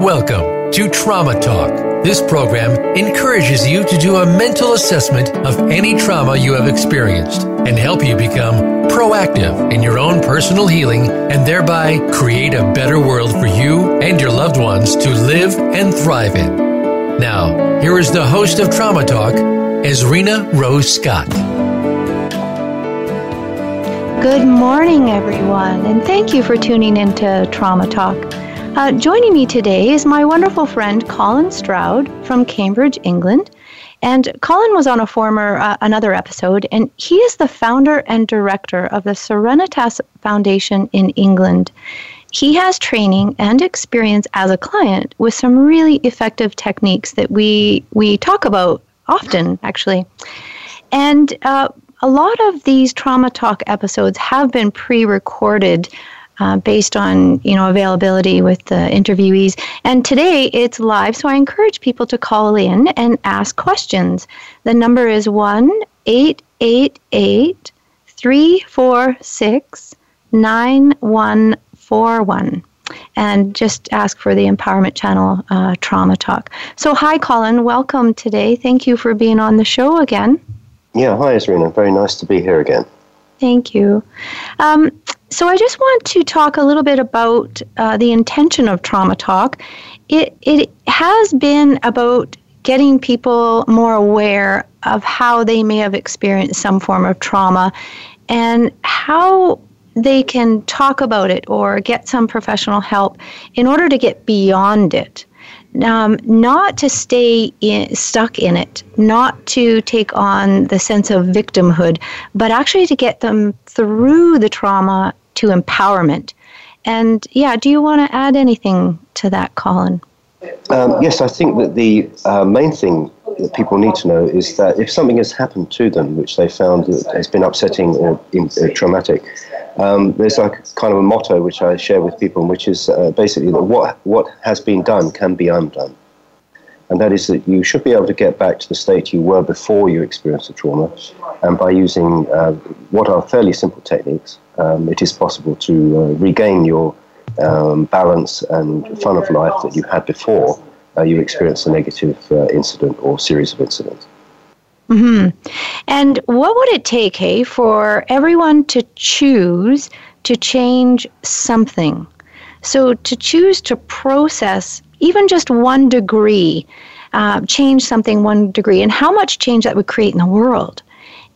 Welcome to Trauma Talk. This program encourages you to do a mental assessment of any trauma you have experienced and help you become proactive in your own personal healing and thereby create a better world for you and your loved ones to live and thrive in. Now, here is the host of Trauma Talk, Esrina Rose Scott. Good morning, everyone, and thank you for tuning into Trauma Talk. Uh, joining me today is my wonderful friend Colin Stroud from Cambridge, England. And Colin was on a former, uh, another episode, and he is the founder and director of the Serenitas Foundation in England. He has training and experience as a client with some really effective techniques that we we talk about often, actually. And uh, a lot of these trauma talk episodes have been pre-recorded uh, based on you know availability with the interviewees. And today it's live, so I encourage people to call in and ask questions. The number is one eight eight eight three four six nine one four one and just ask for the Empowerment Channel uh, Trauma Talk. So, hi, Colin. Welcome today. Thank you for being on the show again. Yeah, hi, Esrina. Very nice to be here again. Thank you. Um, so I just want to talk a little bit about uh, the intention of Trauma Talk. It, it has been about getting people more aware of how they may have experienced some form of trauma and how they can talk about it or get some professional help in order to get beyond it um, not to stay in, stuck in it, not to take on the sense of victimhood, but actually to get them through the trauma to empowerment. And yeah, do you want to add anything to that, Colin? Um, yes, I think that the uh, main thing that people need to know is that if something has happened to them which they found has been upsetting or uh, traumatic, um, there's like kind of a motto which I share with people, which is uh, basically that what what has been done can be undone, and that is that you should be able to get back to the state you were before you experienced the trauma, and by using uh, what are fairly simple techniques, um, it is possible to uh, regain your um, balance and fun of life that you had before uh, you experienced a negative uh, incident or series of incidents. Mm-hmm. And what would it take, hey, for everyone to choose to change something? So to choose to process even just one degree, uh, change something one degree, and how much change that would create in the world,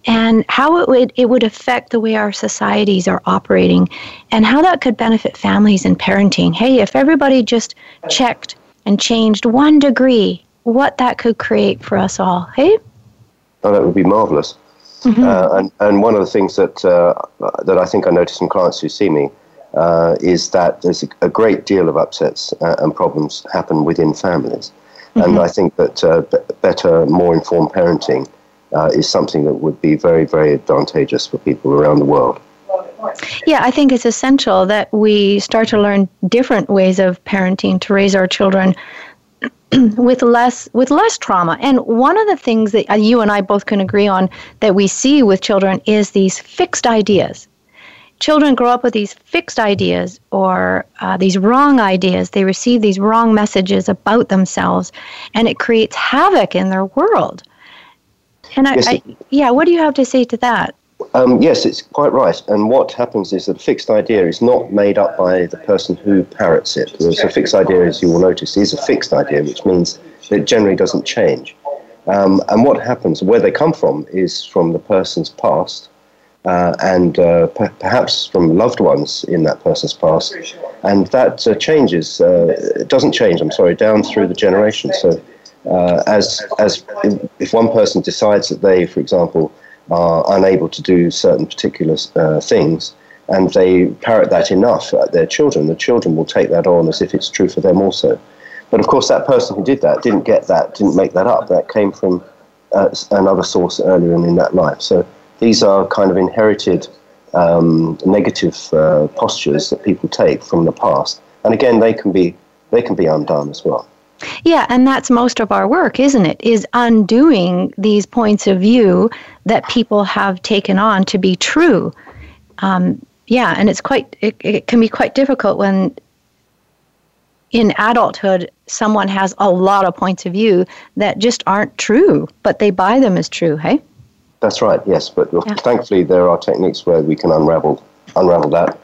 and how it would it would affect the way our societies are operating, and how that could benefit families and parenting. Hey, if everybody just checked and changed one degree, what that could create for us all. Hey. Oh, that would be marvelous. Mm-hmm. Uh, and, and one of the things that, uh, that I think I notice in clients who see me uh, is that there's a, a, great deal of upsets uh, and problems happen within families. Mm-hmm. And I think that uh, b- better, more informed parenting uh, is something that would be very, very advantageous for people around the world. Yeah, I think it's essential that we start to learn different ways of parenting to raise our children with less with less trauma. And one of the things that uh, you and I both can agree on that we see with children is these fixed ideas. Children grow up with these fixed ideas or uh, these wrong ideas. They receive these wrong messages about themselves, and it creates havoc in their world. And I, I yeah, what do you have to say to that? Um, yes, it's quite right. And what happens is that a fixed idea is not made up by the person who parrots it. Whereas a fixed idea, as you will notice, is a fixed idea, which means that it generally doesn't change. Um, and what happens, where they come from, is from the person's past uh, and uh, p- perhaps from loved ones in that person's past. And that uh, changes, uh, it doesn't change, I'm sorry, down through the generations. So uh, as, as if one person decides that they, for example, are unable to do certain particular uh, things, and they parrot that enough at their children, the children will take that on as if it's true for them also. But of course, that person who did that didn't get that, didn't make that up. That came from uh, another source earlier in, in that life. So these are kind of inherited um, negative uh, postures that people take from the past, and again, they can be they can be undone as well. Yeah, and that's most of our work, isn't it? Is undoing these points of view that people have taken on to be true. Um, yeah, and it's quite it, it can be quite difficult when in adulthood, someone has a lot of points of view that just aren't true, but they buy them as true, hey? That's right, yes. But yeah. thankfully, there are techniques where we can unravel, unravel that.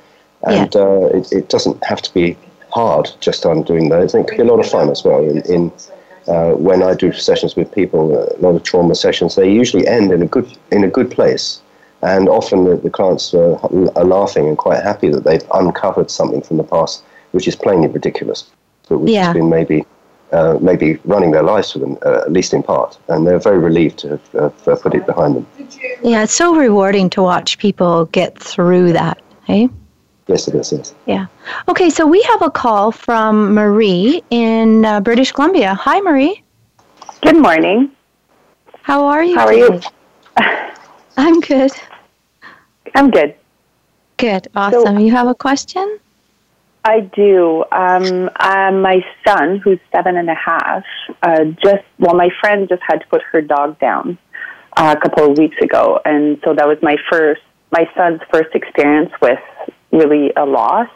And yeah. uh, it, it, doesn't have to be hard just on doing those. It can be a lot of fun as well. In, in uh, when I do sessions with people, a lot of trauma sessions, they usually end in a good in a good place. And often the, the clients are, are laughing and quite happy that they've uncovered something from the past, which is plainly ridiculous, but which yeah. has been maybe uh, maybe running their lives for them, uh, at least in part. And they're very relieved to have, have uh, put it behind them. Yeah, it's so rewarding to watch people get through that, hey? Yes, it is, yes. Yeah. Okay, so we have a call from Marie in uh, British Columbia. Hi, Marie. Good morning. How are you? How are you? I'm good. I'm good. Good. Awesome. So, you have a question? I do. Um, uh, my son, who's seven and a half, uh, just, well, my friend just had to put her dog down uh, a couple of weeks ago. And so that was my first, my son's first experience with really a loss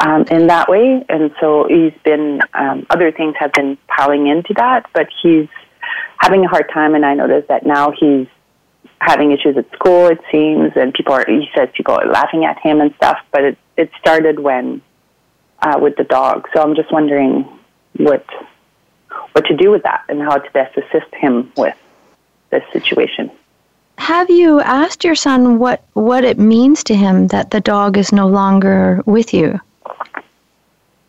um, in that way. And so he's been, um, other things have been piling into that, but he's having a hard time. And I noticed that now he's having issues at school, it seems, and people are, he says people are laughing at him and stuff, but it, it started when uh, with the dog. So I'm just wondering what what to do with that and how to best assist him with this situation. Have you asked your son what what it means to him that the dog is no longer with you?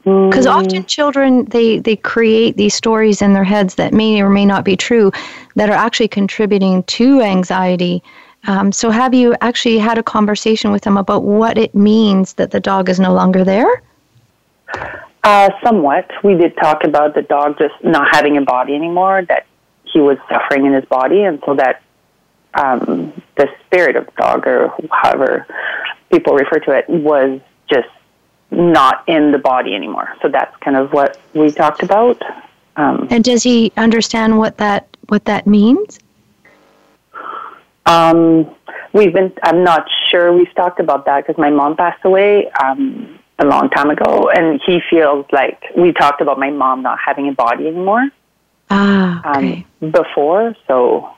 Because mm. often children they they create these stories in their heads that may or may not be true, that are actually contributing to anxiety. Um, so have you actually had a conversation with him about what it means that the dog is no longer there? Uh, somewhat. We did talk about the dog just not having a body anymore, that he was suffering in his body, and so that um, the spirit of the dog, or however people refer to it, was just not in the body anymore. So that's kind of what we talked about. Um, and does he understand what that what that means? Um, we've been. I'm not sure. We've talked about that because my mom passed away. Um, a long time ago, and he feels like we talked about my mom not having a body anymore. Ah, okay. Um, before, so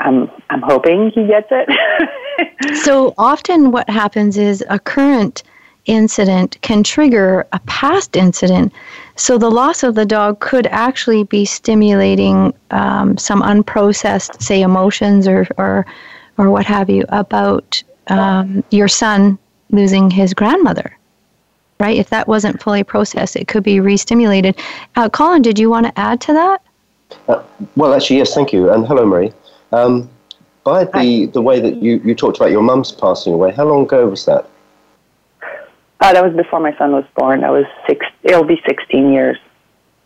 I'm I'm hoping he gets it. so often, what happens is a current incident can trigger a past incident. So the loss of the dog could actually be stimulating um, some unprocessed, say, emotions or or or what have you about um, your son losing his grandmother right? If that wasn't fully processed, it could be re-stimulated. Uh, Colin, did you want to add to that? Uh, well, actually, yes, thank you. And hello, Marie. Um, by the, the way that you, you talked about your mum's passing away, how long ago was that? Uh, that was before my son was born. I was six. It'll be sixteen years.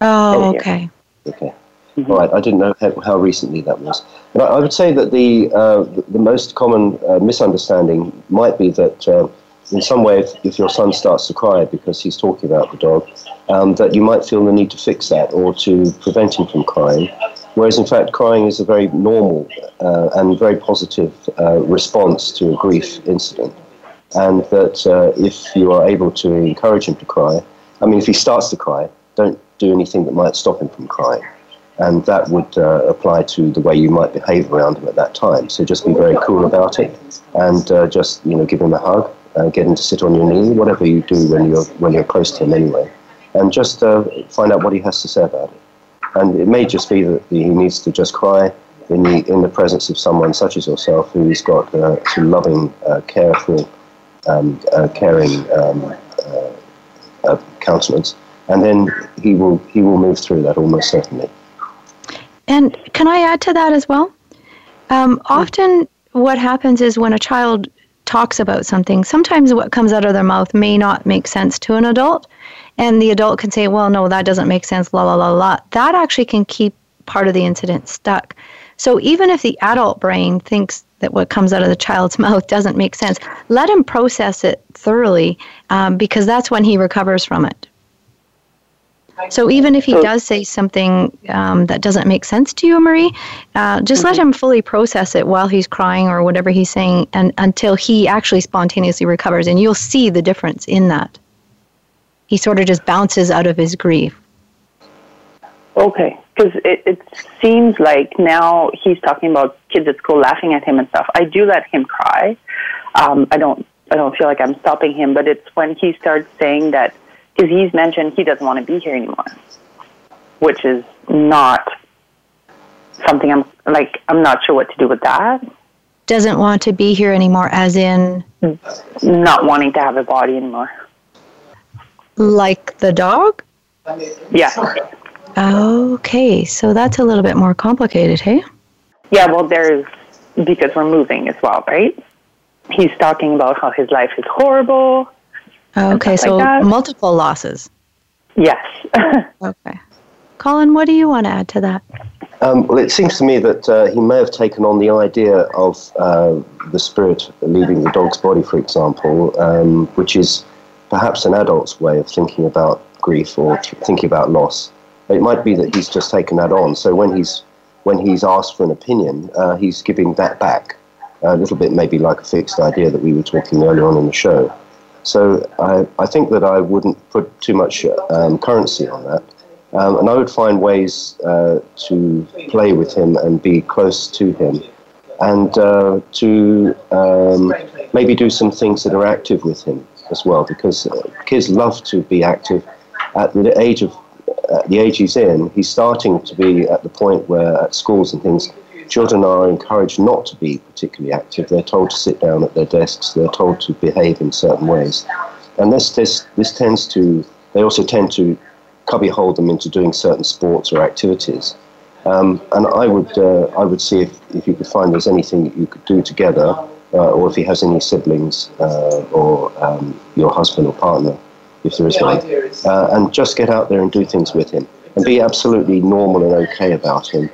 Oh, okay. Okay. Mm-hmm. Right. I didn't know how, how recently that was. But I, I would say that the uh, the, the, most common uh, misunderstanding might be that uh, in some way, if, if, your son starts to cry because he's talking about the dog, um, that you might feel the need to fix that or to prevent him from crying. Whereas, in fact, crying is a very normal uh, and very positive uh, response to a grief incident. And that uh, if you are able to encourage him to cry, I mean, if he starts to cry, don't do anything that might stop him from crying. And that would uh, apply to the way you might behave around him at that time. So just be very cool about it and uh, just, you know, give him a hug uh, get him to sit on your knee, whatever you do when you're when you're close to him anyway, and just uh, find out what he has to say about it. And it may just be that he needs to just cry in the in the presence of someone such as yourself who's got uh, some loving, uh, careful, um, uh, caring um, uh, countenance, and then he will he will move through that almost certainly. And can I add to that as well? Um, often, what happens is when a child talks about something, sometimes what comes out of their mouth may not make sense to an adult. And the adult can say, well, no, that doesn't make sense, la, la, la, la. That actually can keep part of the incident stuck. So even if the adult brain thinks that what comes out of the child's mouth doesn't make sense, let him process it thoroughly um, because that's when he recovers from it. So even if he does say something um, that doesn't make sense to you, Marie, uh, just mm-hmm. let him fully process it while he's crying or whatever he's saying, and until he actually spontaneously recovers, and you'll see the difference in that. he sort of just bounces out of his grief. Okay, because it, it seems like now he's talking about kids at school laughing at him and stuff. I do let him cry. Um, I don't. I don't feel like I'm stopping him, but it's when he starts saying that because he's mentioned he doesn't want to be here anymore, which is not something I'm like. I'm not sure what to do with that. Doesn't want to be here anymore, as in not wanting to have a body anymore. Like the dog? Yeah. Okay, so that's a little bit more complicated, hey? Yeah, well, there's because we're moving as well, right? He's talking about how his life is horrible. Okay, so like multiple losses. Yes. okay. Colin, what do you want to add to that? Um, well, it seems to me that uh, he may have taken on the idea of uh, the spirit leaving the dog's body, for example, um, which is perhaps an adult's way of thinking about grief or thinking about loss. It might be that he's just taken that on. So when he's when he's asked for an opinion, uh, he's giving that back. A little bit maybe like a fixed idea that we were talking earlier on in the show. So I, I think that I wouldn't put too much um, currency on that. Um, and I would find ways uh, to play with him and be close to him and uh, to um, maybe do some things that are active with him as well because uh, kids love to be active at the age of at the age he's in, he's starting to be at the point where at schools and things, children are encouraged not to be particularly active. They're told to sit down at their desks. They're told to behave in certain ways, and this this this tends to. They also tend to cubbyhole them into doing certain sports or activities. Um, and I would uh, I would see if, if you could find there's anything that you could do together, uh, or if he has any siblings uh, or um, your husband or partner if there is one, uh, and just get out there and do things with him and be absolutely normal and okay about him.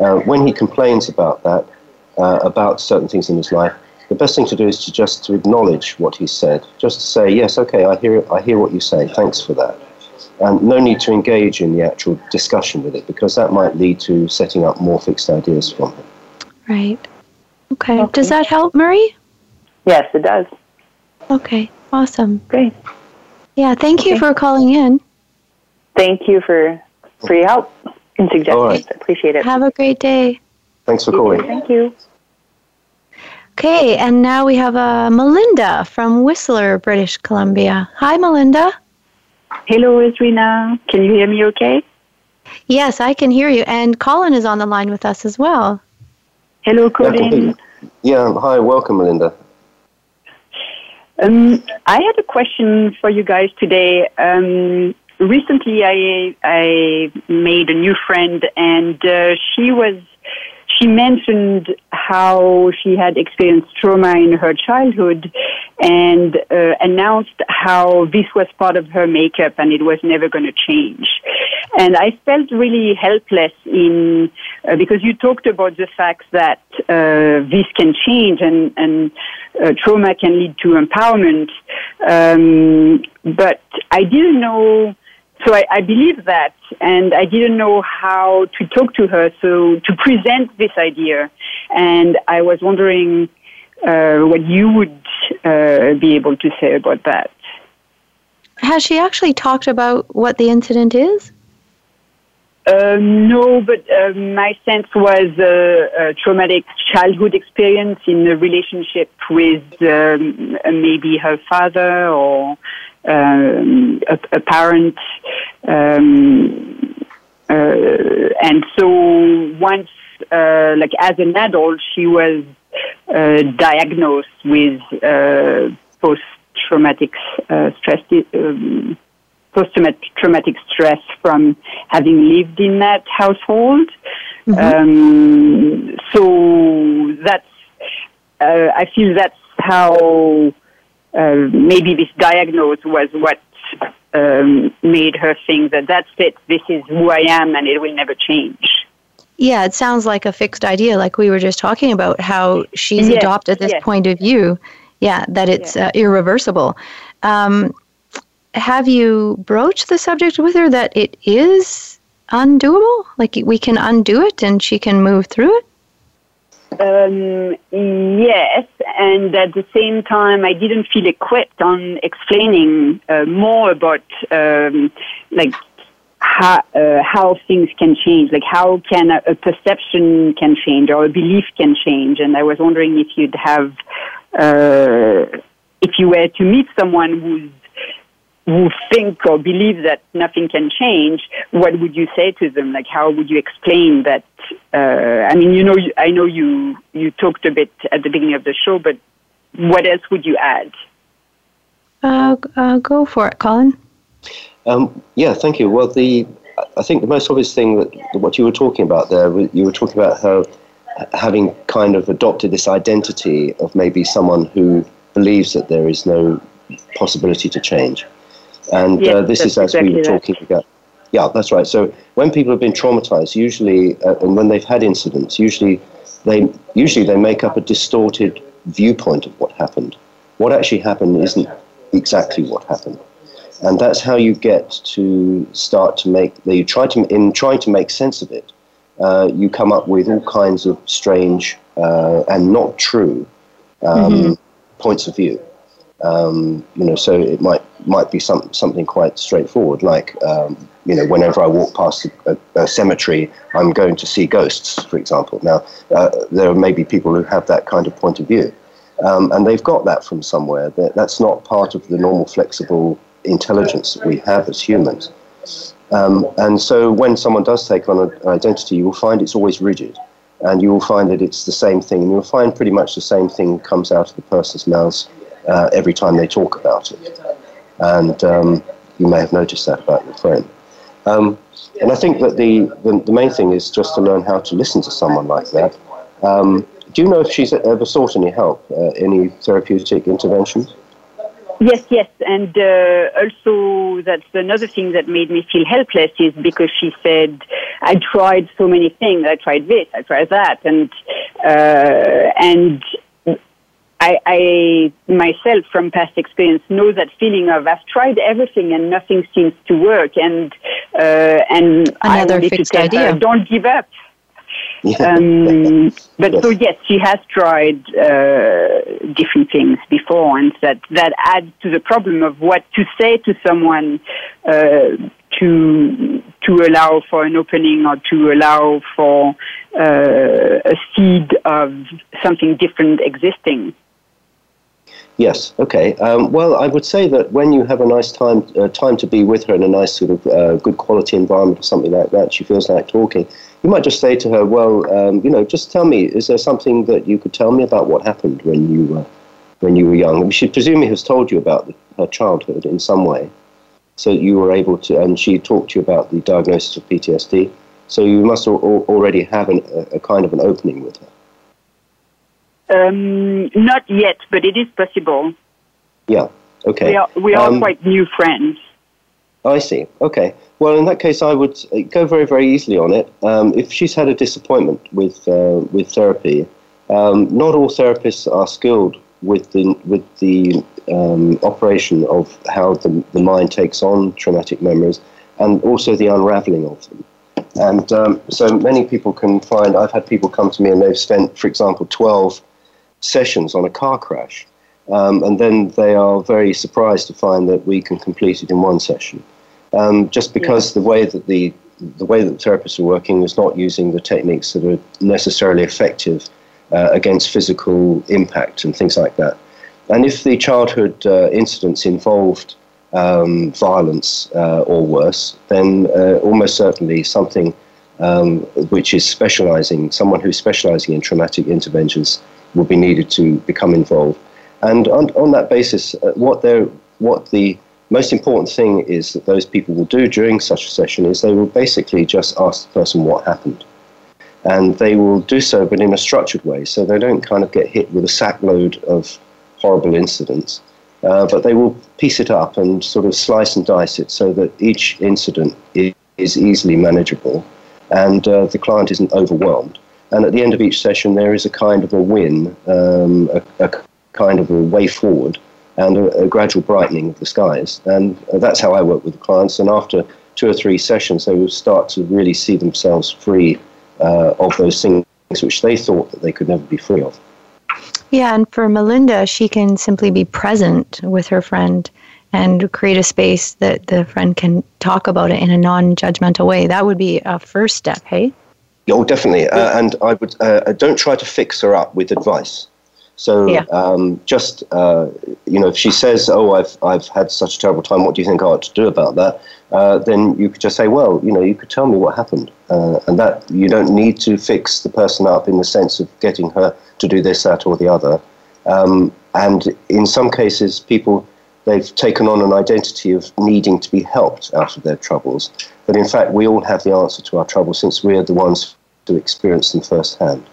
Uh, when he complains about that, uh, about certain things in his life, the best thing to do is to just to acknowledge what he said, just to say, yes, okay, I hear, I hear what you say, thanks for that. And no need to engage in the actual discussion with it because that might lead to setting up more fixed ideas from him. Right. Okay. okay. Does that help, Marie? Yes, it does. Okay. Awesome. Great. Yeah, thank you for calling in. Thank you for, for your help and suggestions. Right. Appreciate it. Have a great day. Thanks for calling. Thank you. Okay, and now we have uh, Melinda from Whistler, British Columbia. Hi, Melinda. Hello, Edwina. Can you hear me okay? Yes, I can hear you. And Colin is on the line with us as well. Hello, Colin. Yeah, hi, welcome, Melinda. Um, I had a question for you guys today. Um, recently, I I made a new friend, and uh, she was she mentioned how she had experienced trauma in her childhood and uh, announced how this was part of her makeup and it was never going to change. And I felt really helpless in uh, because you talked about the fact that uh, this can change and and uh, trauma can lead to empowerment. Um, but I didn't know so I, I believe that, and I didn't know how to talk to her, so to present this idea, and I was wondering uh, what you would uh, be able to say about that. Has she actually talked about what the incident is? Um, no, but uh, my sense was a, a, traumatic childhood experience in a relationship with um, maybe her father or um, a, a, parent. Um, uh, and so once, uh, like as an adult, she was uh, diagnosed with uh, post-traumatic uh, stress. Um, post-traumatic stress from having lived in that household. Mm-hmm. Um, so that's, uh, I feel that's how maybe this diagnosis was what um, made her think that that's it, this is who I am, and it will never change. Yeah, it sounds like a fixed idea, like we were just talking about, how she's yes, adopted this yes. point of view. Yeah, that it's yes. uh, irreversible. Um, have you broached the subject with her that it is undoable? Like we can undo it and she can move through it? Um, yes, and at the same time, I didn't feel equipped on explaining uh, more about um, like how uh, how things can change, like how can a, a, perception can change or a belief can change. And I was wondering if you'd have, uh, if you were to meet someone who's who think or believe that nothing can change, what would you say to them? Like, how would you explain that? Uh, I mean, you know, I know you you talked a bit at the beginning of the show, but what else would you add? Uh, uh, go for it, Colin. Um, yeah, thank you. Well, the I think the most obvious thing that what you were talking about there, you were talking about how having kind of adopted this identity of maybe someone who believes that there is no possibility to change. And yes, uh, this is as exactly we were talking that. about. Yeah, that's right. So when people have been traumatized, usually, uh, and when they've had incidents, usually they usually they make up a distorted viewpoint of what happened. What actually happened isn't exactly what happened, and that's how you get to start to make. You try to in trying to make sense of it. Uh, you come up with all kinds of strange uh, and not true um, mm-hmm. points of view. Um, you know, so it might might be some, something quite straightforward, like um, you know, whenever I walk past a, a, cemetery, I'm going to see ghosts, for example. Now, uh, there may be people who have that kind of point of view, um, and they've got that from somewhere. That, that's not part of the normal flexible intelligence that we have as humans. Um, and so, when someone does take on an identity, you will find it's always rigid and you will find that it's the same thing, and you'll find pretty much the same thing comes out of the person's mouths uh, every time they talk about it. And um, you may have noticed that about your friend. Um, and I think that the, the, the, main thing is just to learn how to listen to someone like that. Um, do you know if she's ever sought any help, uh, any therapeutic interventions? Yes, yes, and uh, also that's another thing that made me feel helpless is because she said, "I tried so many things. I tried this, I tried that, and uh, and I, I myself, from past experience, know that feeling of I've tried everything and nothing seems to work, and uh, and another I fixed idea. Her, Don't give up. um, but yes. so yes, she has tried uh, different things before, and that that adds to the problem of what to say to someone uh, to to allow for an opening or to allow for uh, a seed of something different existing. Yes. Okay. Um, well, I would say that when you have a nice time uh, time to be with her in a nice sort of uh, good quality environment or something like that, she feels like talking. You might just say to her, "Well, um, you know, just tell me. Is there something that you could tell me about what happened when you uh, when you were young?" She presumably has told you about the, her childhood in some way, so you were able to, and she talked to you about the diagnosis of PTSD. So you must al- already have an, a, a kind of an opening with her. Um, not yet, but it is possible. Yeah. Okay. We are, we are um, quite new friends. I see. Okay. Well, in that case, I would uh, go very, very easily on it. Um, if she's had a disappointment with uh, with therapy, um, not all therapists are skilled with the with the um, operation of how the, the mind takes on traumatic memories, and also the unraveling of them. And um, so many people can find. I've had people come to me and they've spent, for example, twelve sessions on a car crash. Um, and then they are very surprised to find that we can complete it in one session. Um, just because yeah. the way that the the way that the therapists are working is not using the techniques that are necessarily effective uh, against physical impact and things like that. And if the childhood uh, incidents involved um, violence uh, or worse, then uh, almost certainly something um, which is specializing, someone who's specializing in traumatic interventions will be needed to become involved. And on, on that basis, uh, what, what the most important thing is that those people will do during such a session is they will basically just ask the person what happened. And they will do so, but in a structured way, so they don't kind of get hit with a sackload of horrible incidents. Uh, but they will piece it up and sort of slice and dice it so that each incident is, is easily manageable and uh, the client isn't overwhelmed. And at the end of each session, there is a kind of a win, um, a, a, kind of a way forward, and a, a, gradual brightening of the skies. And that's how I work with the clients. And after two or three sessions, they will start to really see themselves free uh, of those things which they thought that they could never be free of. Yeah, and for Melinda, she can simply be present with her friend and create a space that the friend can talk about it in a non-judgmental way. That would be a first step, hey? Oh, definitely. Uh, and I would uh, don't try to fix her up with advice. So yeah. um, just uh, you know, if she says, "Oh, I've I've had such a terrible time. What do you think I ought to do about that?" Uh, then you could just say, "Well, you know, you could tell me what happened," uh, and that you don't need to fix the person up in the sense of getting her to do this, that, or the other. Um, and in some cases, people they've taken on an identity of needing to be helped out of their troubles. But in fact, we all have the answer to our troubles since we are the ones who experience them firsthand.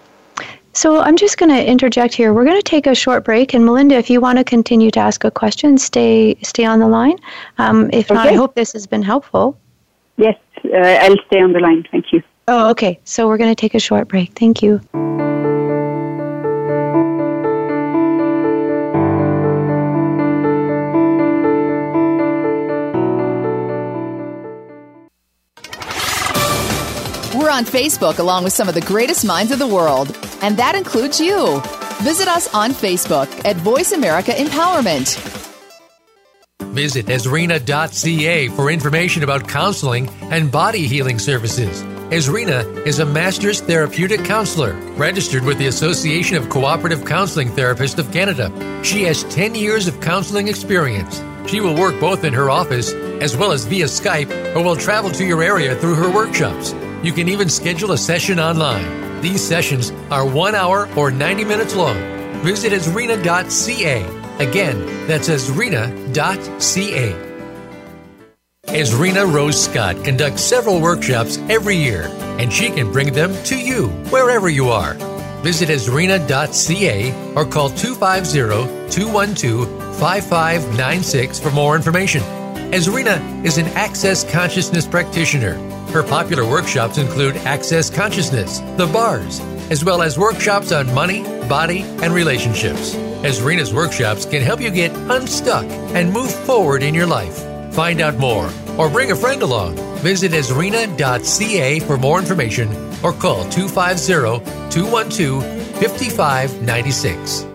So I'm just going to interject here. We're going to take a short break, and Melinda, if you want to continue to ask a question, stay stay on the line. Um, if okay. not, I hope this has been helpful. Yes, uh, I'll stay on the line. Thank you. Oh, okay. So we're going to take a short break. Thank you. On Facebook along with some of the greatest minds of the world, and that includes you. Visit us on Facebook at Voice America Empowerment. Visit Esrina.ca for information about counseling and body healing services. Esrina is a master's therapeutic counselor registered with the Association of Cooperative Counseling Therapists of Canada. She has 10 years of counseling experience. She will work both in her office as well as via Skype or will travel to your area through her workshops. You can even schedule a session online. These sessions are one hour or 90 minutes long. Visit esrina.ca. Again, that's esrina.ca. Esrina Rose Scott conducts several workshops every year, and she can bring them to you wherever you are. Visit esrina.ca or call 250 212 5596 for more information. Esrina is an Access Consciousness practitioner her popular workshops include Access Consciousness, The Bars, as well as workshops on money, body, and relationships. Esrina's workshops can help you get unstuck and move forward in your life. Find out more or bring a friend along. Visit esrina.ca for more information or call 250 212 5596.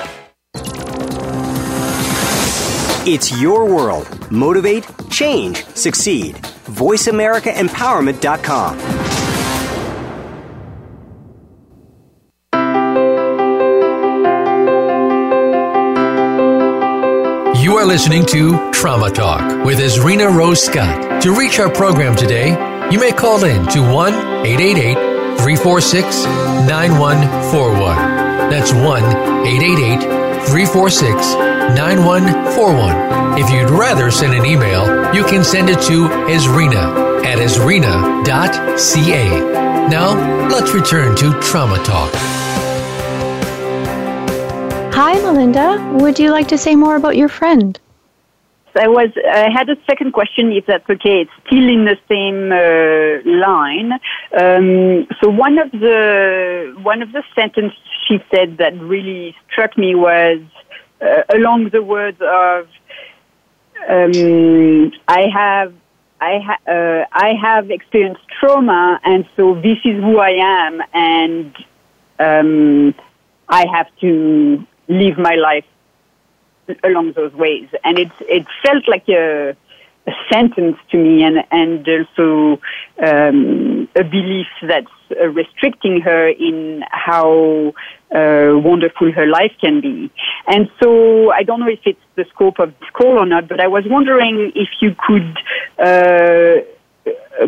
It's your world. Motivate, change, succeed. VoiceAmericaEmpowerment.com. You are listening to Trauma Talk with Esrina Rose Scott. To reach our program today, you may call in to 1 888 346 9141. That's 1 888 346 9141. If you'd rather send an email, you can send it to Esrina at esrina.ca. Now, let's return to Trauma Talk. Hi, Melinda. Would you like to say more about your friend? I was. I had a second question, if that's okay. It's still in the same uh, line. Um, so one of the one of the sentences she said that really struck me was, uh, along the words of um, I have I, ha- uh, I have experienced trauma, and so this is who I am, and um, I have to live my life along those ways. And it it felt like a a sentence to me and, and also um, a belief that's uh, restricting her in how uh, wonderful her life can be. And so I don't know if it's the scope of this call or not, but I was wondering if you could uh,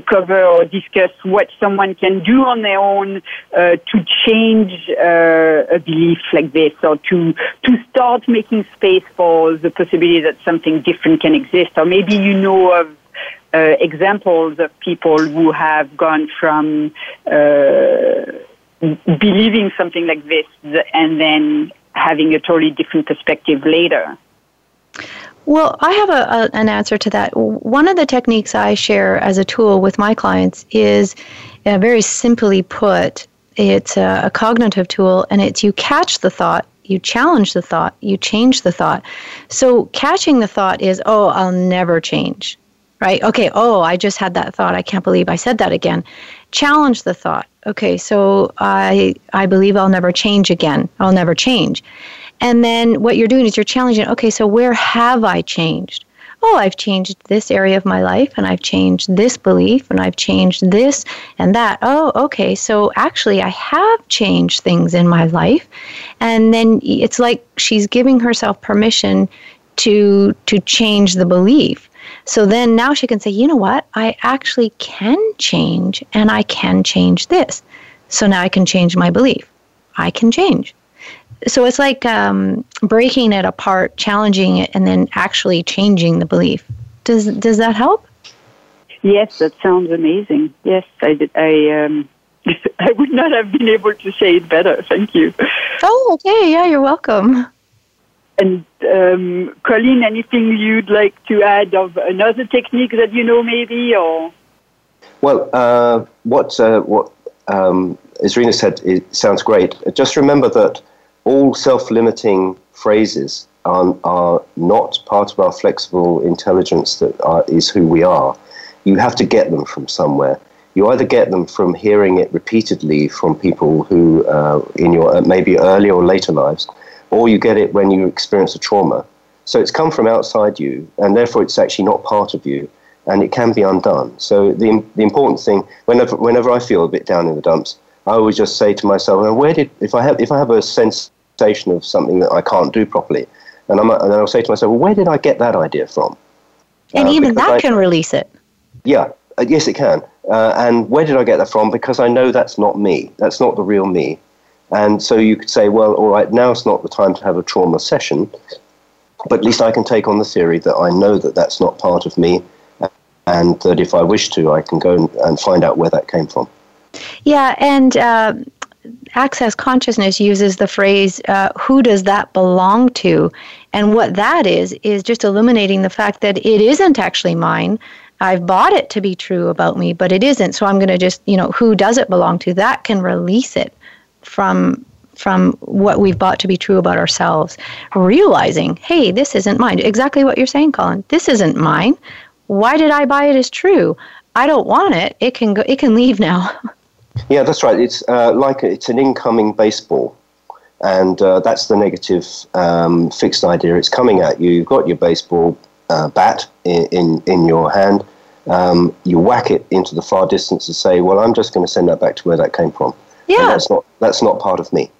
cover or discuss what someone can do on their own uh, to change uh, a belief like this or to to start making space for the possibility that something different can exist or maybe you know of uh, examples of people who have gone from uh, believing something like this and then having a totally different perspective later? Well, I have a, a, an answer to that. One of the techniques I share as a tool with my clients is uh, very simply put, it's a, a cognitive tool, and it's you catch the thought, you challenge the thought, you change the thought. So, catching the thought is, oh, I'll never change, right? Okay, oh, I just had that thought. I can't believe I said that again. Challenge the thought. Okay, so I I believe I'll never change again. I'll never change. And then what you're doing is you're challenging, okay, so where have I changed? Oh, I've changed this area of my life and I've changed this belief and I've changed this and that. Oh, okay, so actually I have changed things in my life. And then it's like she's giving herself permission to to change the belief. So then now she can say, you know what? I actually can change and I can change this. So now I can change my belief. I can change so it's like um, breaking it apart, challenging it, and then actually changing the belief. Does does that help? Yes, that sounds amazing. Yes, I did. I um, I would not have been able to say it better. Thank you. Oh, okay. Yeah, you're welcome. And um, Colleen, anything you'd like to add of another technique that you know, maybe, or? Well, uh, what uh, what um, Irina said it sounds great. Just remember that all self-limiting phrases are, are not part of our flexible intelligence that are, is who we are. You have to get them from somewhere. You either get them from hearing it repeatedly from people who, uh, in your uh, maybe earlier or later lives, or you get it when you experience a trauma. So it's come from outside you, and therefore it's actually not part of you, and it can be undone. So the, the important thing, whenever, whenever I feel a bit down in the dumps, I always just say to myself, well, where did, if I have, if I have a sense of something that I can't do properly. And, I'm, and I'll say to myself, well, where did I get that idea from? And uh, even that I, can release it. Yeah, uh, yes, it can. Uh, and where did I get that from? Because I know that's not me. That's not the real me. And so you could say, well, all right, now it's not the time to have a trauma session, but at least I can take on the theory that I know that that's not part of me, and that if I wish to, I can go and, and find out where that came from. Yeah, and uh, Access Consciousness uses the phrase, uh, who does that belong to? And what that is, is just illuminating the fact that it isn't actually mine. I've bought it to be true about me, but it isn't. So I'm going to just, you know, who does it belong to? That can release it from from what we've bought to be true about ourselves realizing hey this isn't mine exactly what you're saying colin this isn't mine why did i buy it as true i don't want it it can go it can leave now Yeah, that's right. It's uh, like it's an incoming baseball, and uh, that's the negative um, fixed idea. It's coming at you. You've got your baseball uh, bat in, in, in your hand. Um, you whack it into the far distance and say, "Well, I'm just going to send that back to where that came from." Yeah, and that's not that's not part of me.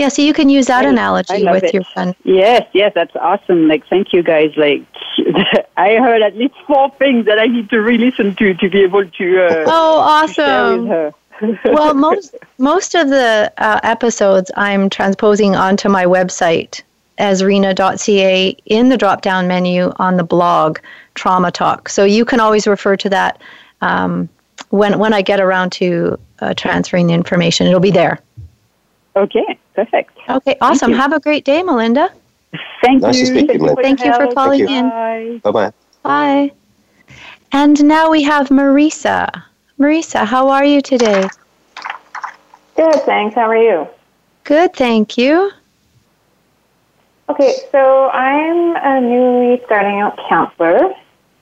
Yeah, so you can use that analogy with it. your friend. Yes, yes, that's awesome. Like, thank you guys. Like, I heard at least four things that I need to re-listen to to be able to. Uh, oh, awesome! Well, most most of the uh, episodes I'm transposing onto my website esrina.ca in the drop-down menu on the blog Trauma Talk. So you can always refer to that um, when when I get around to uh, transferring the information. It'll be there. Okay, perfect. Okay, awesome. Have a great day, Melinda. Thank nice you. To speak Thank, Thank you for calling you. in. Bye bye. Bye. And now we have Marisa. Marisa, how are you today? Good, thanks. How are you? Good, thank you. Okay, so I'm a newly starting out counselor,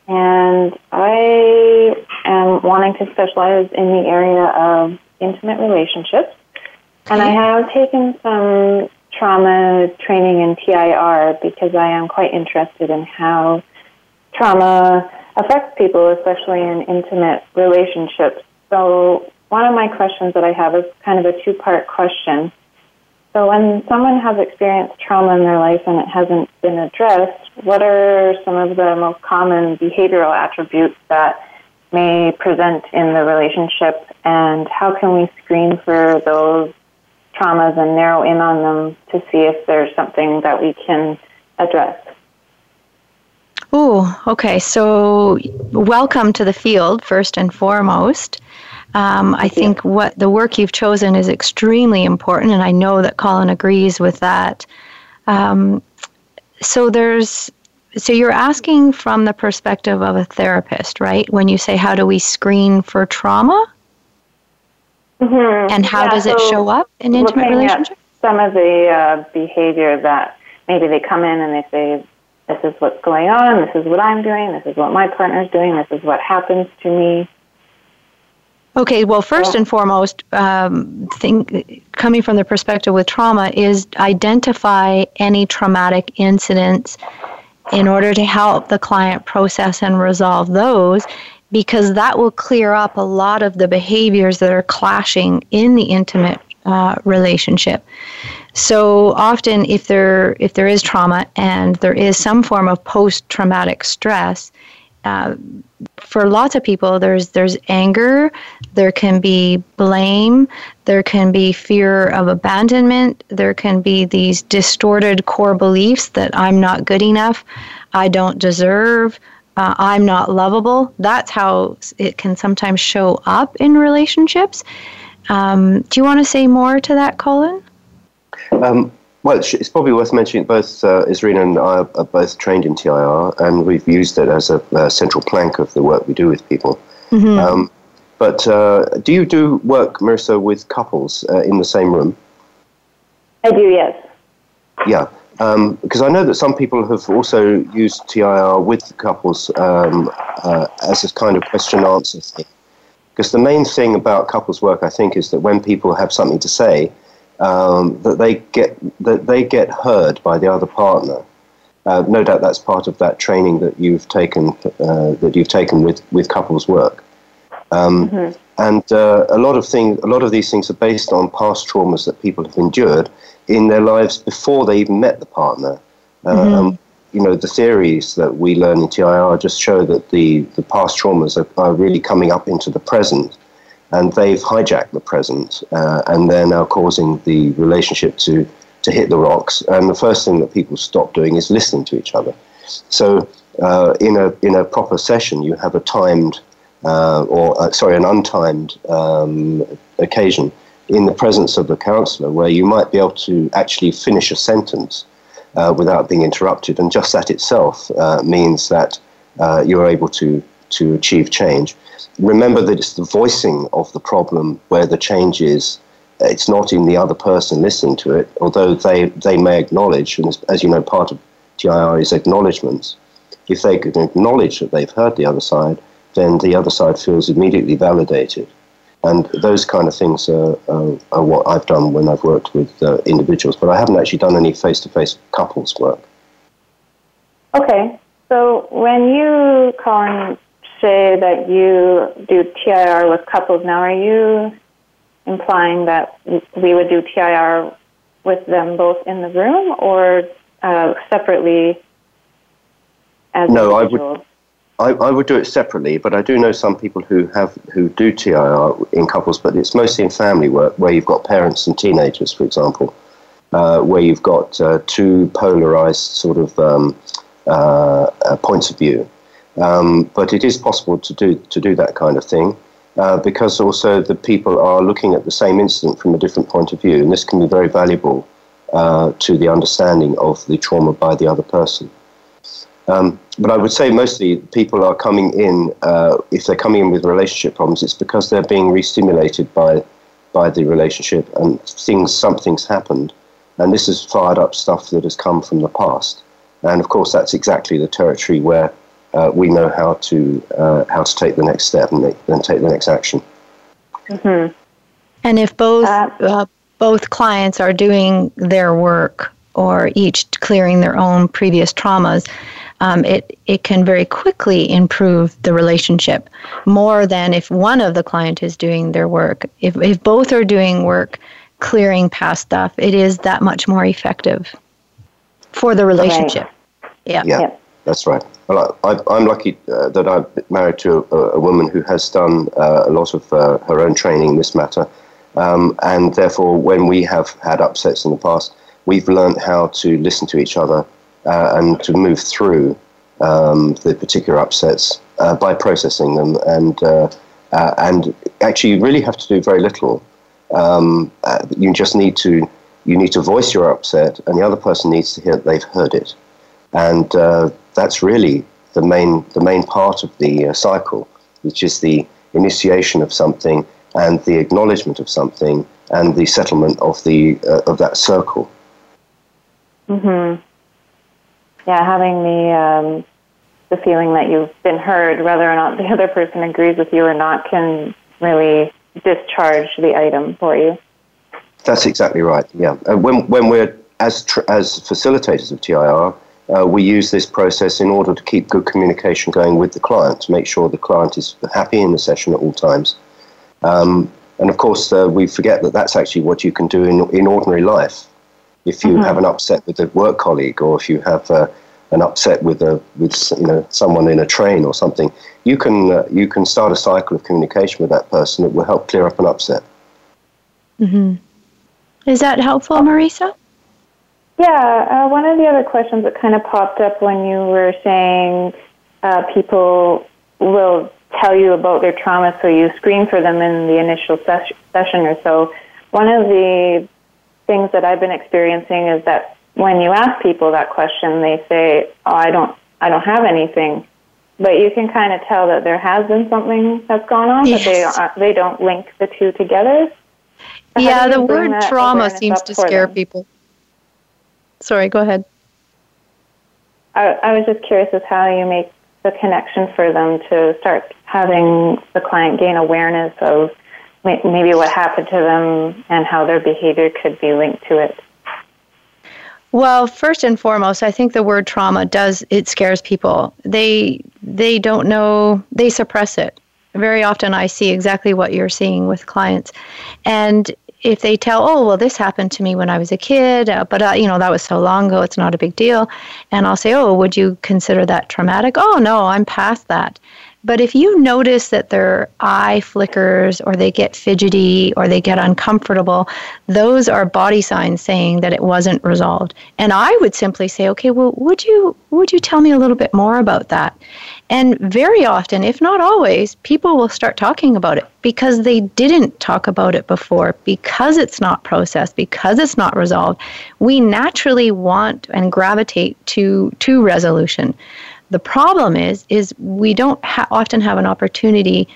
and I am wanting to specialize in the area of intimate relationships. And I have taken some trauma training in TIR because I am quite interested in how trauma affects people, especially in intimate relationships. So, one of my questions that I have is kind of a two part question. So, when someone has experienced trauma in their life and it hasn't been addressed, what are some of the most common behavioral attributes that may present in the relationship, and how can we screen for those traumas and narrow in on them to see if there's something that we can address. Oh, okay. So, welcome to the field, first and foremost. Um, I think what the work you've chosen is extremely important, and I know that Colin agrees with that. Um, so there's so you're asking from the perspective of a therapist, right? When you say how do we screen for trauma, mm-hmm. and how yeah, does it show up in intimate relationships? Some of the uh, behavior that maybe they come in and they say, "This is what's going on. This is what I'm doing. This is what my partner's doing. This is what happens to me." Okay, well, first and foremost, um, think, coming from the perspective with trauma is identify any traumatic incidents in order to help the client process and resolve those because that will clear up a lot of the behaviors that are clashing in the intimate uh, relationship. So often, if there if there is trauma and there is some form of post traumatic stress, uh, for lots of people, there's there's anger, there can be blame, there can be fear of abandonment, there can be these distorted core beliefs that I'm not good enough, I don't deserve, uh, I'm not lovable. That's how it can sometimes show up in relationships. Um, do you want to say more to that, Colin? Um, well, it's probably worth mentioning both uh, Esrina and I are both trained in TIR, and we've used it as a, a central plank of the work we do with people. Mm-hmm. Um, but uh, do you do work, Marissa, with couples uh, in the same room? I do, yes. Yeah, because um, I know that some people have also used TIR with couples um, uh, as a kind of question answer thing. Because the main thing about couples work, I think, is that when people have something to say, um, that they get that they get heard by the other partner. Uh, no doubt that's part of that training that you've taken uh, that you've taken with, with couples work. Um, mm-hmm. And uh, a lot of things, a lot of these things are based on past traumas that people have endured in their lives before they even met the partner. Uh, mm-hmm. Um, you know, the theories that we learn in TIR just show that the, the past traumas are, are really coming up into the present and they've hijacked the present, uh, and they're now causing the relationship to to hit the rocks. And the first thing that people stop doing is listening to each other. So, uh, in a in a proper session, you have a timed uh, or uh, sorry, an untimed um, occasion in the presence of the counselor, where you might be able to actually finish a sentence uh, without being interrupted, and just that itself uh, means that you're able to to achieve change remember that it's the voicing of the problem where the change is. It's not in the other person listening to it, although they, they may acknowledge, and as, as you know, part of TIR is acknowledgements. If they can acknowledge that they've heard the other side, then the other side feels immediately validated. And those kind of things are, are, are what I've done when I've worked with uh, individuals, but I haven't actually done any face to face couples work. Okay. So when you, Colin, say that you do TIR with couples. Now, are you implying that we would do TIR with them both in the room or uh, separately as no, I would. I, I, would do it separately, but I do know some people who have who do TIR in couples, but it's mostly in family work where you've got parents and teenagers, for example, uh, where you've got uh, two polarized sort of um, uh, uh points of view. Um, but it is possible to do to do that kind of thing uh, because also the people are looking at the same incident from a different point of view, and this can be very valuable uh, to the understanding of the trauma by the other person. Um, but I would say mostly people are coming in uh, if they're coming in with relationship problems, it's because they're being re-stimulated by by the relationship and things something's happened, and this has fired up stuff that has come from the past. And of course, that's exactly the territory where uh, we know how to uh, how to take the next step and, then take the next action. Mm-hmm. And if both uh, uh, both clients are doing their work or each clearing their own previous traumas, um, it it can very quickly improve the relationship more than if one of the client is doing their work. If if both are doing work clearing past stuff, it is that much more effective for the relationship. Right. Yeah. yeah. That's right. Well, I, am lucky uh, that I'm married to a, a woman who has done uh, a lot of uh, her own training in this matter. Um, and therefore, when we have had upsets in the past, we've learned how to listen to each other uh, and to move through um, the particular upsets uh, by processing them and uh, Uh, and actually, you really have to do very little. Um, uh, you just need to you need to voice your upset, and the other person needs to hear that they've heard it. And that's really the main the main part of the cycle, which is the initiation of something and the acknowledgement of something and the settlement of the uh, of that circle. Mhm. Yeah, having the um, the feeling that you've been heard, whether or not the other person agrees with you or not, can really discharge the item for you. That's exactly right. Yeah, uh, when when we're as tr- as facilitators of TIR, uh, we use this process in order to keep good communication going with the client to make sure the client is happy in the session at all times. Um, and of course, uh, we forget that that's actually what you can do in, in ordinary life. If you mm-hmm. have an upset with a work colleague, or if you have uh, an upset with a with you know someone in a train or something, you can uh, you can start a cycle of communication with that person that will help clear up an upset. Mm-hmm. Is that helpful, Marisa? Yeah, uh, one of the other questions that kind of popped up when you were saying uh, people will tell you about their trauma, so you screen for them in the initial ses- session or so. One of the things that I've been experiencing is that when you ask people that question, they say, "Oh, I don't, I don't have anything," but you can kind of tell that there has been something that's gone on, yes. but they are, they don't link the two together. So yeah, the word trauma seems to scare them? people. Sorry, go ahead. I, I was just curious as how you make the connection for them to start having the client gain awareness of maybe what happened to them and how their behavior could be linked to it. Well, first and foremost, I think the word trauma does it scares people. They they don't know, they suppress it. Very often I see exactly what you're seeing with clients. And if they tell, oh, well, this happened to me when I was a kid, uh, but, uh, you know, that was so long ago, it's not a big deal. And I'll say, oh, would you consider that traumatic? Oh, no, I'm past that. But if you notice that their eye flickers or they get fidgety or they get uncomfortable, those are body signs saying that it wasn't resolved. And I would simply say, okay, well, would you would you tell me a little bit more about that? And very often, if not always, people will start talking about it because they didn't talk about it before, because it's not processed, because it's not resolved. We naturally want and gravitate to to resolution. The problem is, is we don't ha- often have an opportunity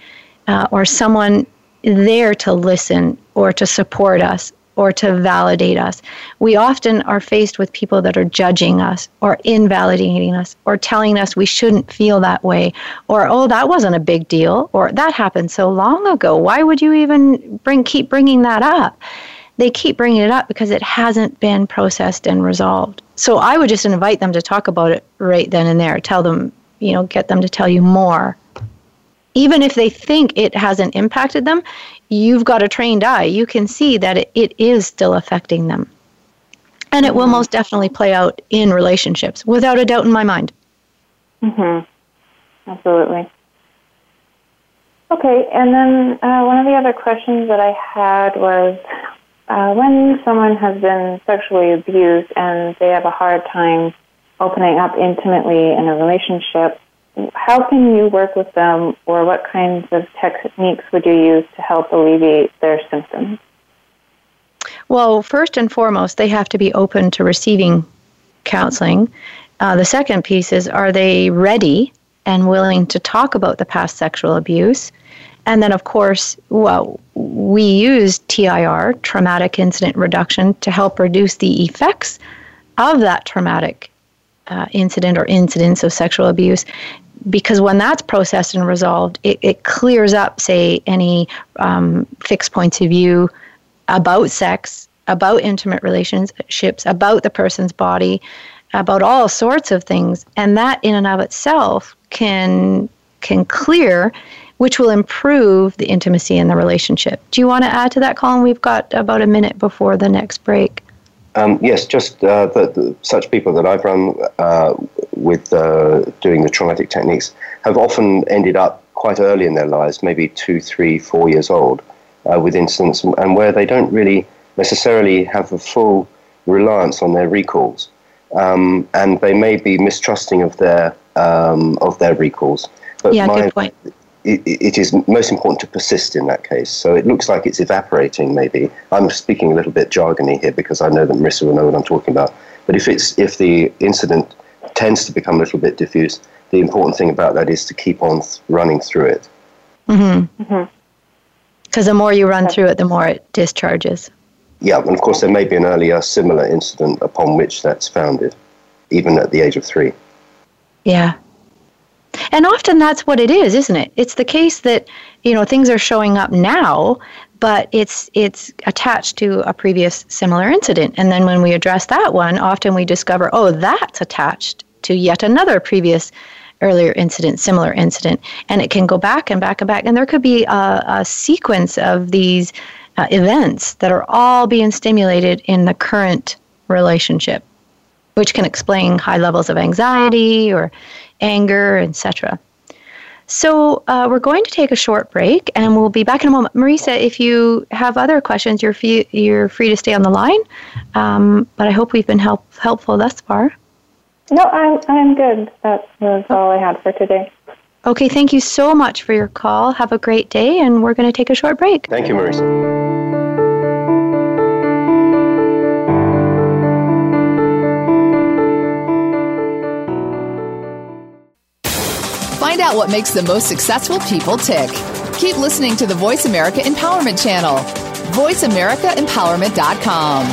uh, or someone there to listen or to support us or to validate us. We often are faced with people that are judging us or invalidating us or telling us we shouldn't feel that way or oh that wasn't a big deal or that happened so long ago. Why would you even bring keep bringing that up? They keep bringing it up because it hasn't been processed and resolved. So I would just invite them to talk about it right then and there. Tell them, you know, get them to tell you more. Even if they think it hasn't impacted them, you've got a trained eye. You can see that it, it is still affecting them. And it will mm-hmm. most definitely play out in relationships, without a doubt in my mind. Mhm. Absolutely. Okay, and then uh, one of the other questions that I had was uh, when someone has been sexually abused and they have a hard time opening up intimately in a relationship, how can you work with them or what kinds of techniques would you use to help alleviate their symptoms? Well, first and foremost, they have to be open to receiving counseling. Uh, the second piece is are they ready and willing to talk about the past sexual abuse? And then, of course, well, we use TIR, traumatic incident reduction, to help reduce the effects of that traumatic uh, incident or incidents of sexual abuse. Because when that's processed and resolved, it, it clears up, say, any um, fixed points of view about sex, about intimate relationships, about the person's body, about all sorts of things. And that, in and of itself, can can clear which will improve the intimacy in the relationship. Do you want to add to that, Colin? We've got about a minute before the next break. Um, yes, just uh, the, the, such people that I've run uh, with uh, doing the traumatic techniques have often ended up quite early in their lives, maybe two, three, four years old, uh, with incidents, and where they don't really necessarily have a full reliance on their recalls, um, and they may be mistrusting of their um, of their recalls. But yeah, my, good point it, it is most important to persist in that case. So it looks like it's evaporating. Maybe I'm speaking a little bit jargony here because I know that Marissa will know what I'm talking about. But if it's if the incident tends to become a little bit diffuse, the important thing about that is to keep on th- running through it. Mm-hmm. Because mm-hmm. the more you run through it, the more it discharges. Yeah, and of course there may be an earlier similar incident upon which that's founded, even at the age of three. Yeah. And often that's what it is, isn't it? It's the case that, you know, things are showing up now, but it's it's attached to a previous similar incident. And then when we address that one, often we discover, oh, that's attached to yet another previous earlier incident, similar incident. And it can go back and back and back. And there could be a, a sequence of these uh, events that are all being stimulated in the current relationship, which can explain high levels of anxiety or anger, etc. So uh, we're going to take a short break, and we'll be back in a moment. Marisa, if you have other questions, you're free, you're free to stay on the line. Um, but I hope we've been help, helpful thus far. No, I'm I'm good. That was all I had for today. Okay, thank you so much for your call. Have a great day, and we're going to take a short break. Thank you, Marisa. Out what makes the most successful people tick. Keep listening to the Voice America Empowerment Channel. VoiceAmericaEmpowerment.com.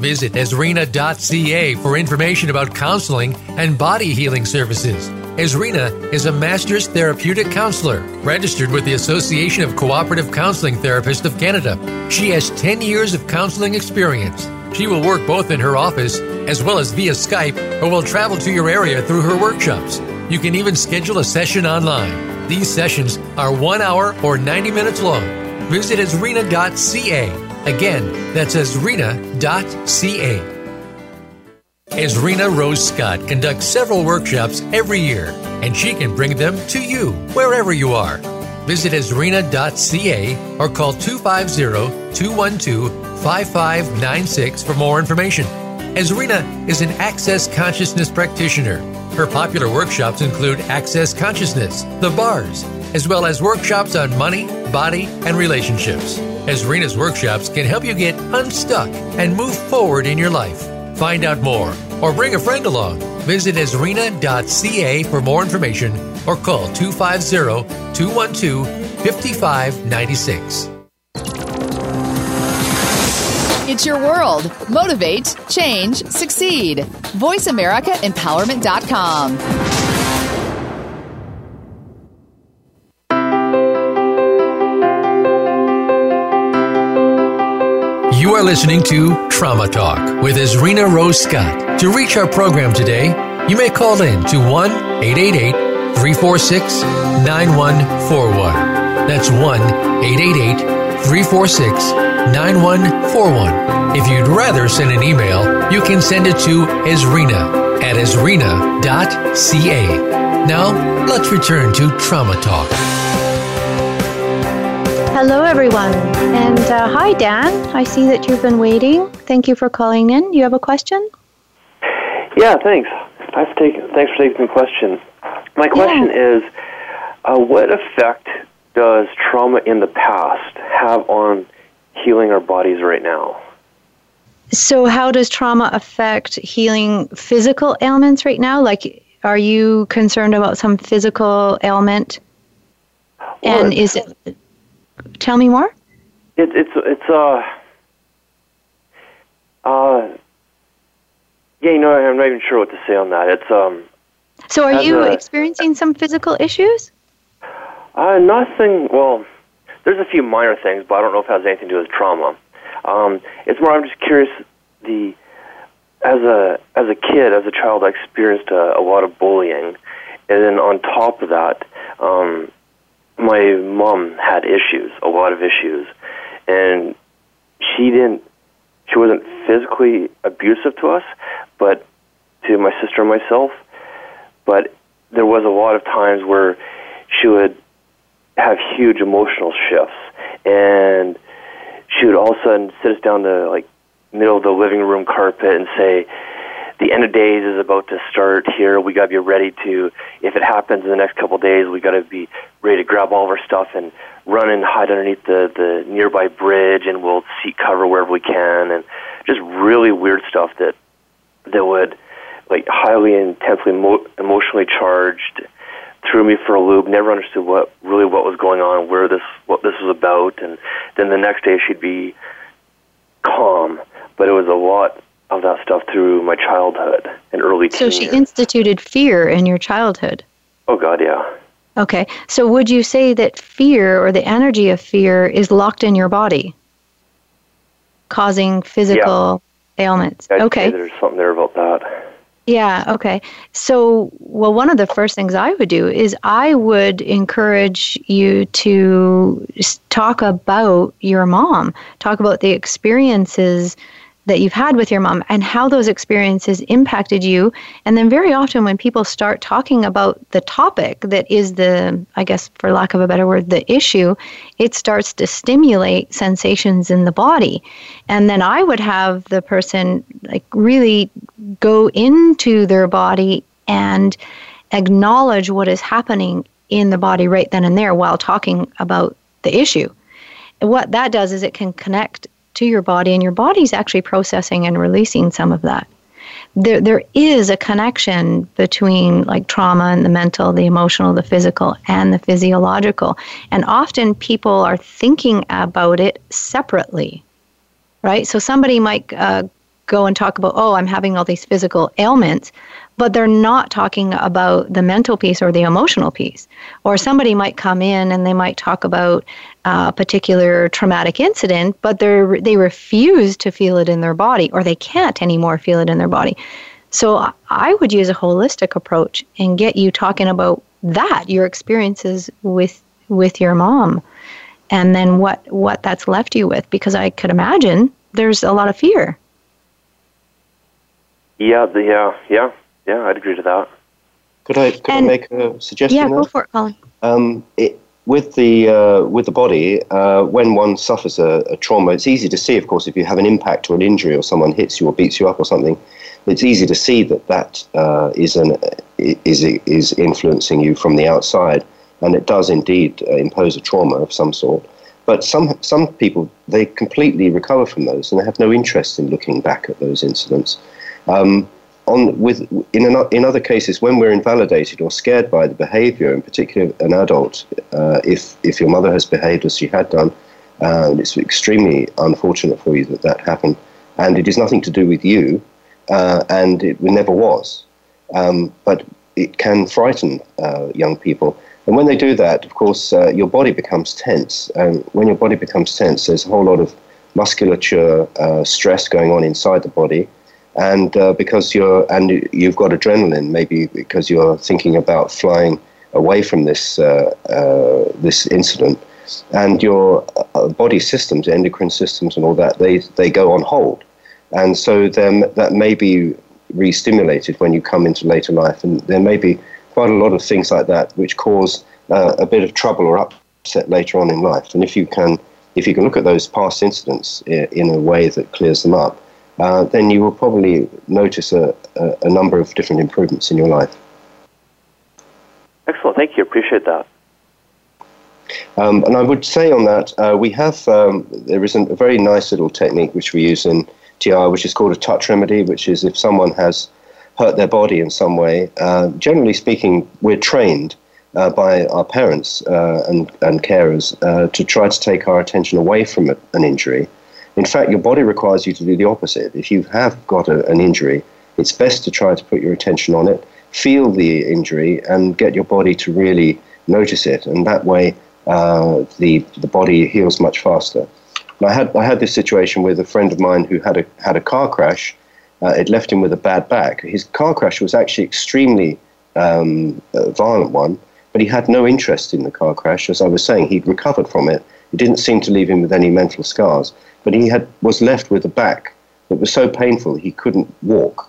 Visit Esrina.ca for information about counseling and body healing services. Esrina is a master's therapeutic counselor registered with the Association of Cooperative Counseling Therapists of Canada. She has 10 years of counseling experience. She will work both in her office as well as via Skype, or will travel to your area through her workshops. You can even schedule a session online. These sessions are one hour or 90 minutes long. Visit esrina.ca. Again, that's esrina.ca. Esrina Rose Scott conducts several workshops every year, and she can bring them to you wherever you are. Visit esrina.ca or call 250 212 5596 for more information. Esrina is an Access Consciousness practitioner. Her popular workshops include Access Consciousness, the bars, as well as workshops on money, body, and relationships. Esrina's workshops can help you get unstuck and move forward in your life. Find out more or bring a friend along. Visit esrina.ca for more information or call 250 212 5596. It's your world. Motivate, change, succeed. VoiceAmericaEmpowerment.com. You are listening to Trauma Talk with Esrina Rose Scott. To reach our program today, you may call in to 1 888 346 9141. That's 1 888 346 9141. If you'd rather send an email, you can send it to Esrina at esrina.ca. Now, let's return to Trauma Talk. Hello, everyone. And uh, hi, Dan. I see that you've been waiting. Thank you for calling in. You have a question? Yeah, thanks. I've taken, thanks for taking the question. My question yeah. is uh, what effect does trauma in the past have on healing our bodies right now. So, how does trauma affect healing physical ailments right now? Like, are you concerned about some physical ailment? Well, and is it? Tell me more. It, it's it's uh uh yeah, you know, I'm not even sure what to say on that. It's um. So, are you a, experiencing some physical issues? Uh, nothing. Well, there's a few minor things, but I don't know if it has anything to do with trauma. Um, it's more. I'm just curious. The as a as a kid, as a child, I experienced a, a lot of bullying, and then on top of that, um, my mom had issues, a lot of issues, and she didn't. She wasn't physically abusive to us, but to my sister and myself. But there was a lot of times where she would have huge emotional shifts, and she would all of a sudden sit us down the like middle of the living room carpet and say the end of days is about to start here. We got to be ready to, if it happens in the next couple of days, we got to be ready to grab all of our stuff and run and hide underneath the the nearby bridge, and we'll seek cover wherever we can, and just really weird stuff that that would like highly intensely mo- emotionally charged threw me for a loop never understood what really what was going on where this what this was about and then the next day she'd be calm. But it was a lot of that stuff through my childhood and early so she years. instituted fear in your childhood? Oh god yeah. Okay. So would you say that fear or the energy of fear is locked in your body? Causing physical yeah. Ailments. I'd okay. there's something there about that. Yeah, okay. So, well, one of the first things I would do is I would encourage you to talk about your mom, talk about the experiences that you've had with your mom and how those experiences impacted you. And then, very often, when people start talking about the topic that is the, I guess, for lack of a better word, the issue, it starts to stimulate sensations in the body. And then I would have the person like really go into their body and acknowledge what is happening in the body right then and there while talking about the issue. And what that does is it can connect to your body, and your body's actually processing and releasing some of that. There, there is a connection between like trauma and the mental, the emotional, the physical, and the physiological. And often people are thinking about it separately, right? So somebody might uh, go and talk about, oh, I'm having all these physical ailments, but they're not talking about the mental piece or the emotional piece. Or somebody might come in and they might talk about a particular traumatic incident, but they they refuse to feel it in their body, or they can't anymore feel it in their body. So I would use a holistic approach and get you talking about that, your experiences with with your mom, and then what what that's left you with, because I could imagine there's a lot of fear. Yeah, the, uh, yeah, yeah, yeah. I'd agree to that. Could I could and, I make a suggestion? Yeah, go for it, Colin. Um, it, with the uh, with the body, uh, when one suffers a, a, trauma, it's easy to see. Of course, if you have an impact or an injury, or someone hits you or beats you up or something, it's easy to see that that uh, is an is is influencing you from the outside, and it does indeed uh, impose a trauma of some sort. But some some people they completely recover from those, and they have no interest in looking back at those incidents. Um, on with in an, in other cases when we're invalidated or scared by the behaviour, in particular an adult, uh, if if your mother has behaved as she had done, uh, it's extremely unfortunate for you that that happened, and it is nothing to do with you, uh, and it never was, um, but it can frighten uh, young people. And when they do that, of course, uh, your body becomes tense. And when your body becomes tense, there's a whole lot of musculature uh, stress going on inside the body and uh, because you're and you've got adrenaline, maybe because you're thinking about flying away from this uh, uh, this incident, and your uh, body systems, endocrine systems, and all that they they go on hold, and so then that may be re-stimulated when you come into later life, and there may be quite a lot of things like that which cause uh, a bit of trouble or upset later on in life, and if you can if you can look at those past incidents in a way that clears them up uh, then you will probably notice a, a, a, number of different improvements in your life. Excellent. Thank you. Appreciate that. Um, and I would say on that, uh, we have, um, there is a very nice little technique which we use in TIR, which is called a touch remedy, which is if someone has hurt their body in some way, uh, generally speaking, we're trained uh, by our parents uh, and, and carers uh, to try to take our attention away from an injury in fact, your body requires you to do the opposite. If you have got a, an injury, it's best to try to put your attention on it, feel the injury, and get your body to really notice it. And that way, uh, the, the body heals much faster. And I had, I had this situation with a friend of mine who had a, had a car crash. Uh, it left him with a bad back. His car crash was actually extremely um, violent one, but he had no interest in the car crash. As I was saying, he'd recovered from it. It didn't seem to leave him with any mental scars but he had was left with a back that was so painful he couldn't walk.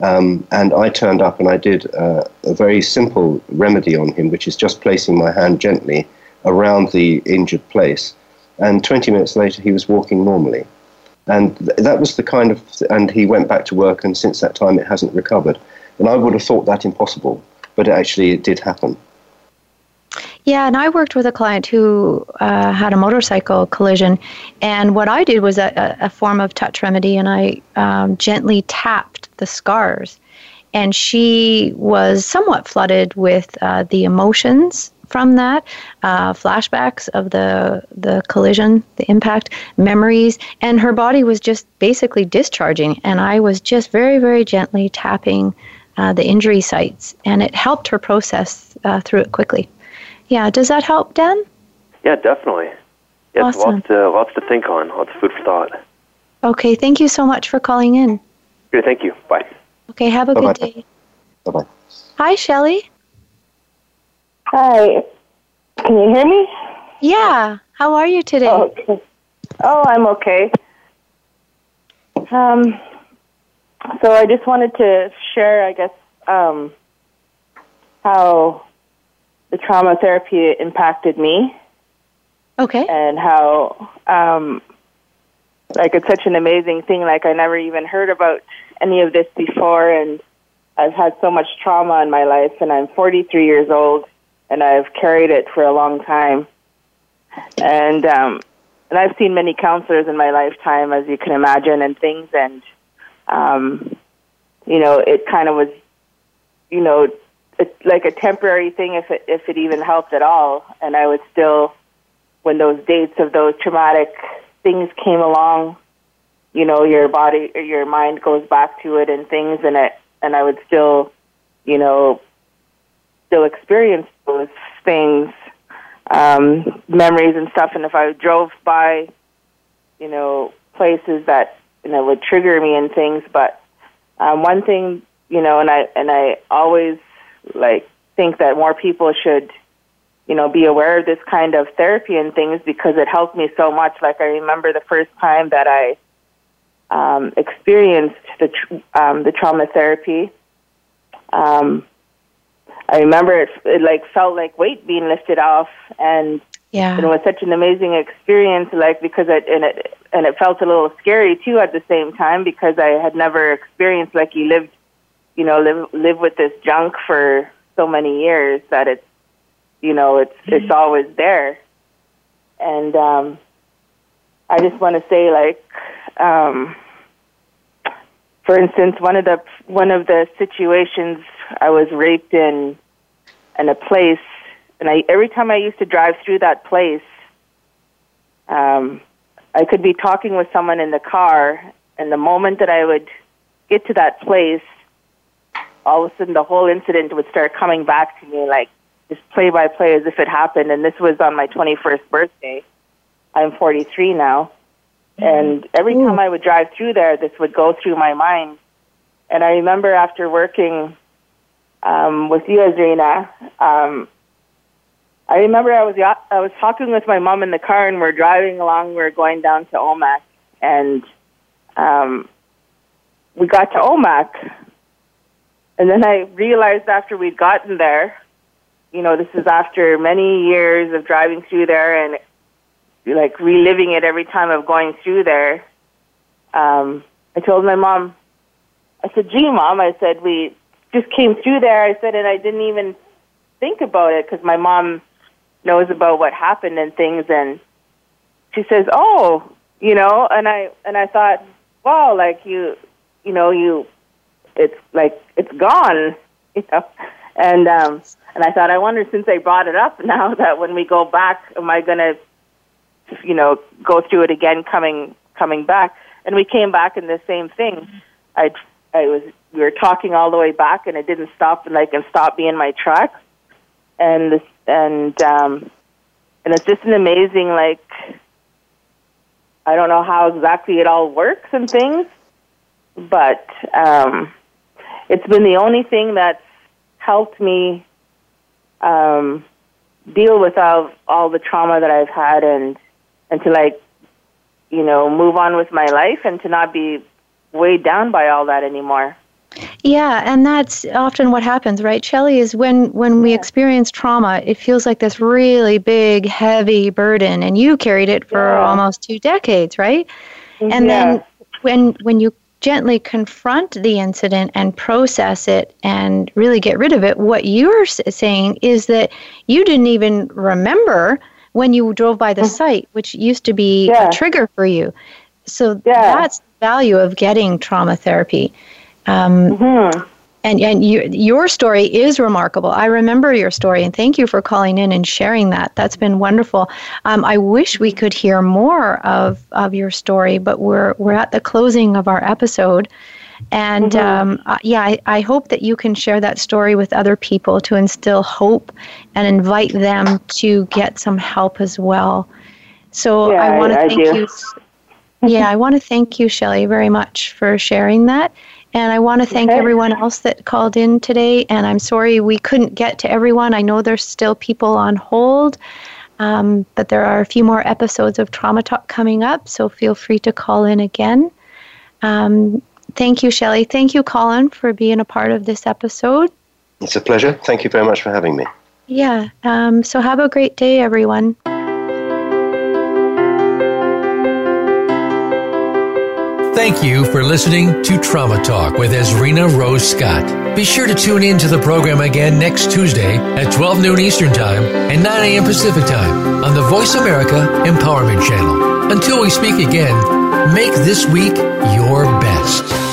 Um, and I turned up and I did uh, a very simple remedy on him, which is just placing my hand gently around the injured place. And 20 minutes later, he was walking normally. And th- that was the kind of, and he went back to work, and since that time it hasn't recovered. And I would have thought that impossible, but actually it did happen. Yeah, and I worked with a client who uh, had a motorcycle collision, and what I did was a, a form of touch remedy, and I um, gently tapped the scars. And she was somewhat flooded with uh, the emotions from that, uh, flashbacks of the the collision, the impact, memories, and her body was just basically discharging. And I was just very, very gently tapping uh, the injury sites, and it helped her process uh, through it quickly. Yeah, does that help, Dan? Yeah, definitely. Yeah, Awesome. lots to lots to think on, lots of food for thought. Okay, thank you so much for calling in. Good, thank you. Bye. Okay, have a Bye-bye. good day. Bye bye. Hi, Shelley. Hi. Can you hear me? Yeah, how are you today? Oh, okay. Oh, I'm okay. Um, so I just wanted to share, I guess, um, how the trauma therapy impacted me Okay. and how, um, like, it's such an amazing thing. Like, I never even heard about any of this before, and I've had so much trauma in my life, and I'm 43 years old, and I've carried it for a long time. And um, and I've seen many counselors in my lifetime, as you can imagine, and things, and um, you know, it kind of was, you know, like a temporary thing, if it if it even helped at all. And I would still, when those dates of those traumatic things came along, you know, your body your mind goes back to it and things, and it, and I would still, you know, still experience those things, um, memories and stuff. And if I drove by, you know, places that you know would trigger me and things, but um, one thing, you know, and I and I always like think that more people should, you know, be aware of this kind of therapy and things because it helped me so much. Like I remember the first time that I um, experienced the tr- um, the trauma therapy. Um, I remember it, it like felt like weight being lifted off, and Yeah. it was such an amazing experience. Like because it and it and it felt a little scary too at the same time because I had never experienced like you lived, you know, live live with this junk for so many years that it's, you know, it's it's always there, and um, I just want to say like. Um, for instance, one of the one of the situations I was raped in in a place, and I every time I used to drive through that place, um, I could be talking with someone in the car, and the moment that I would get to that place, all of a sudden the whole incident would start coming back to me, like just play by play as if it happened. And this was on my 21st birthday. I'm 43 now. And every time I would drive through there, this would go through my mind. And I remember after working um, with you, Esrina, um, I remember I was I was talking with my mom in the car, and we're driving along. We are going down to Omak, and um, we got to Omak, and then I realized after we'd gotten there, you know, this is after many years of driving through there and like reliving it every time of going through there. Um, I told my mom, I said, "Gee, mom," I said, "we just came through there." I said, and I didn't even think about it because my mom knows about what happened and things, and she says, "Oh, you know," and I and I thought, "Wow, like you, you know, you, it's like it's gone, you know," and um, and I thought, I wonder since I brought it up now that when we go back, am I gonna you know, go through it again coming coming back. And we came back and the same thing. I I was we were talking all the way back and it didn't stop and like and stop me in my tracks. And this and um and it's just an amazing like I don't know how exactly it all works and things, but um it's been the only thing that's helped me um deal with all, all the trauma that I've had and and to like you know move on with my life and to not be weighed down by all that anymore Yeah, and that's often what happens, right, Shelley? Is when when we experience trauma, it feels like this really big, heavy burden, and you carried it for Yeah. almost two decades, right? And yeah. then when when you gently confront the incident and process it and really get rid of it, what you're saying is that you didn't even remember when you drove by the mm. site, which used to be yeah. a trigger for you. So yeah. that's the value of getting trauma therapy. Um, mm-hmm and and you, your story is remarkable. I remember your story, and thank you for calling in and sharing that. That's been wonderful. Um, I wish we could hear more of of your story, but we're we're at the closing of our episode. And mm-hmm. um, uh, yeah, I, I hope that you can share that story with other people to instill hope and invite them to get some help as well. So yeah, I want to thank do. you. yeah, I want to thank you, Shelley, very much for sharing that. And I want to thank okay. everyone else that called in today. And I'm sorry we couldn't get to everyone. I know there's still people on hold, um, but there are a few more episodes of Trauma Talk coming up, so feel free to call in again. Um, thank you, Shelley. Thank you, Colin, for being a part of this episode. It's a pleasure. Thank you very much for having me. Yeah. Um, so have a great day, everyone. Thank you for listening to Trauma Talk with Esrina Rose Scott. Be sure to tune in to the program again next Tuesday at 12 noon Eastern Time and 9 a.m. Pacific Time on the Voice America Empowerment Channel. Until we speak again, make this week your best.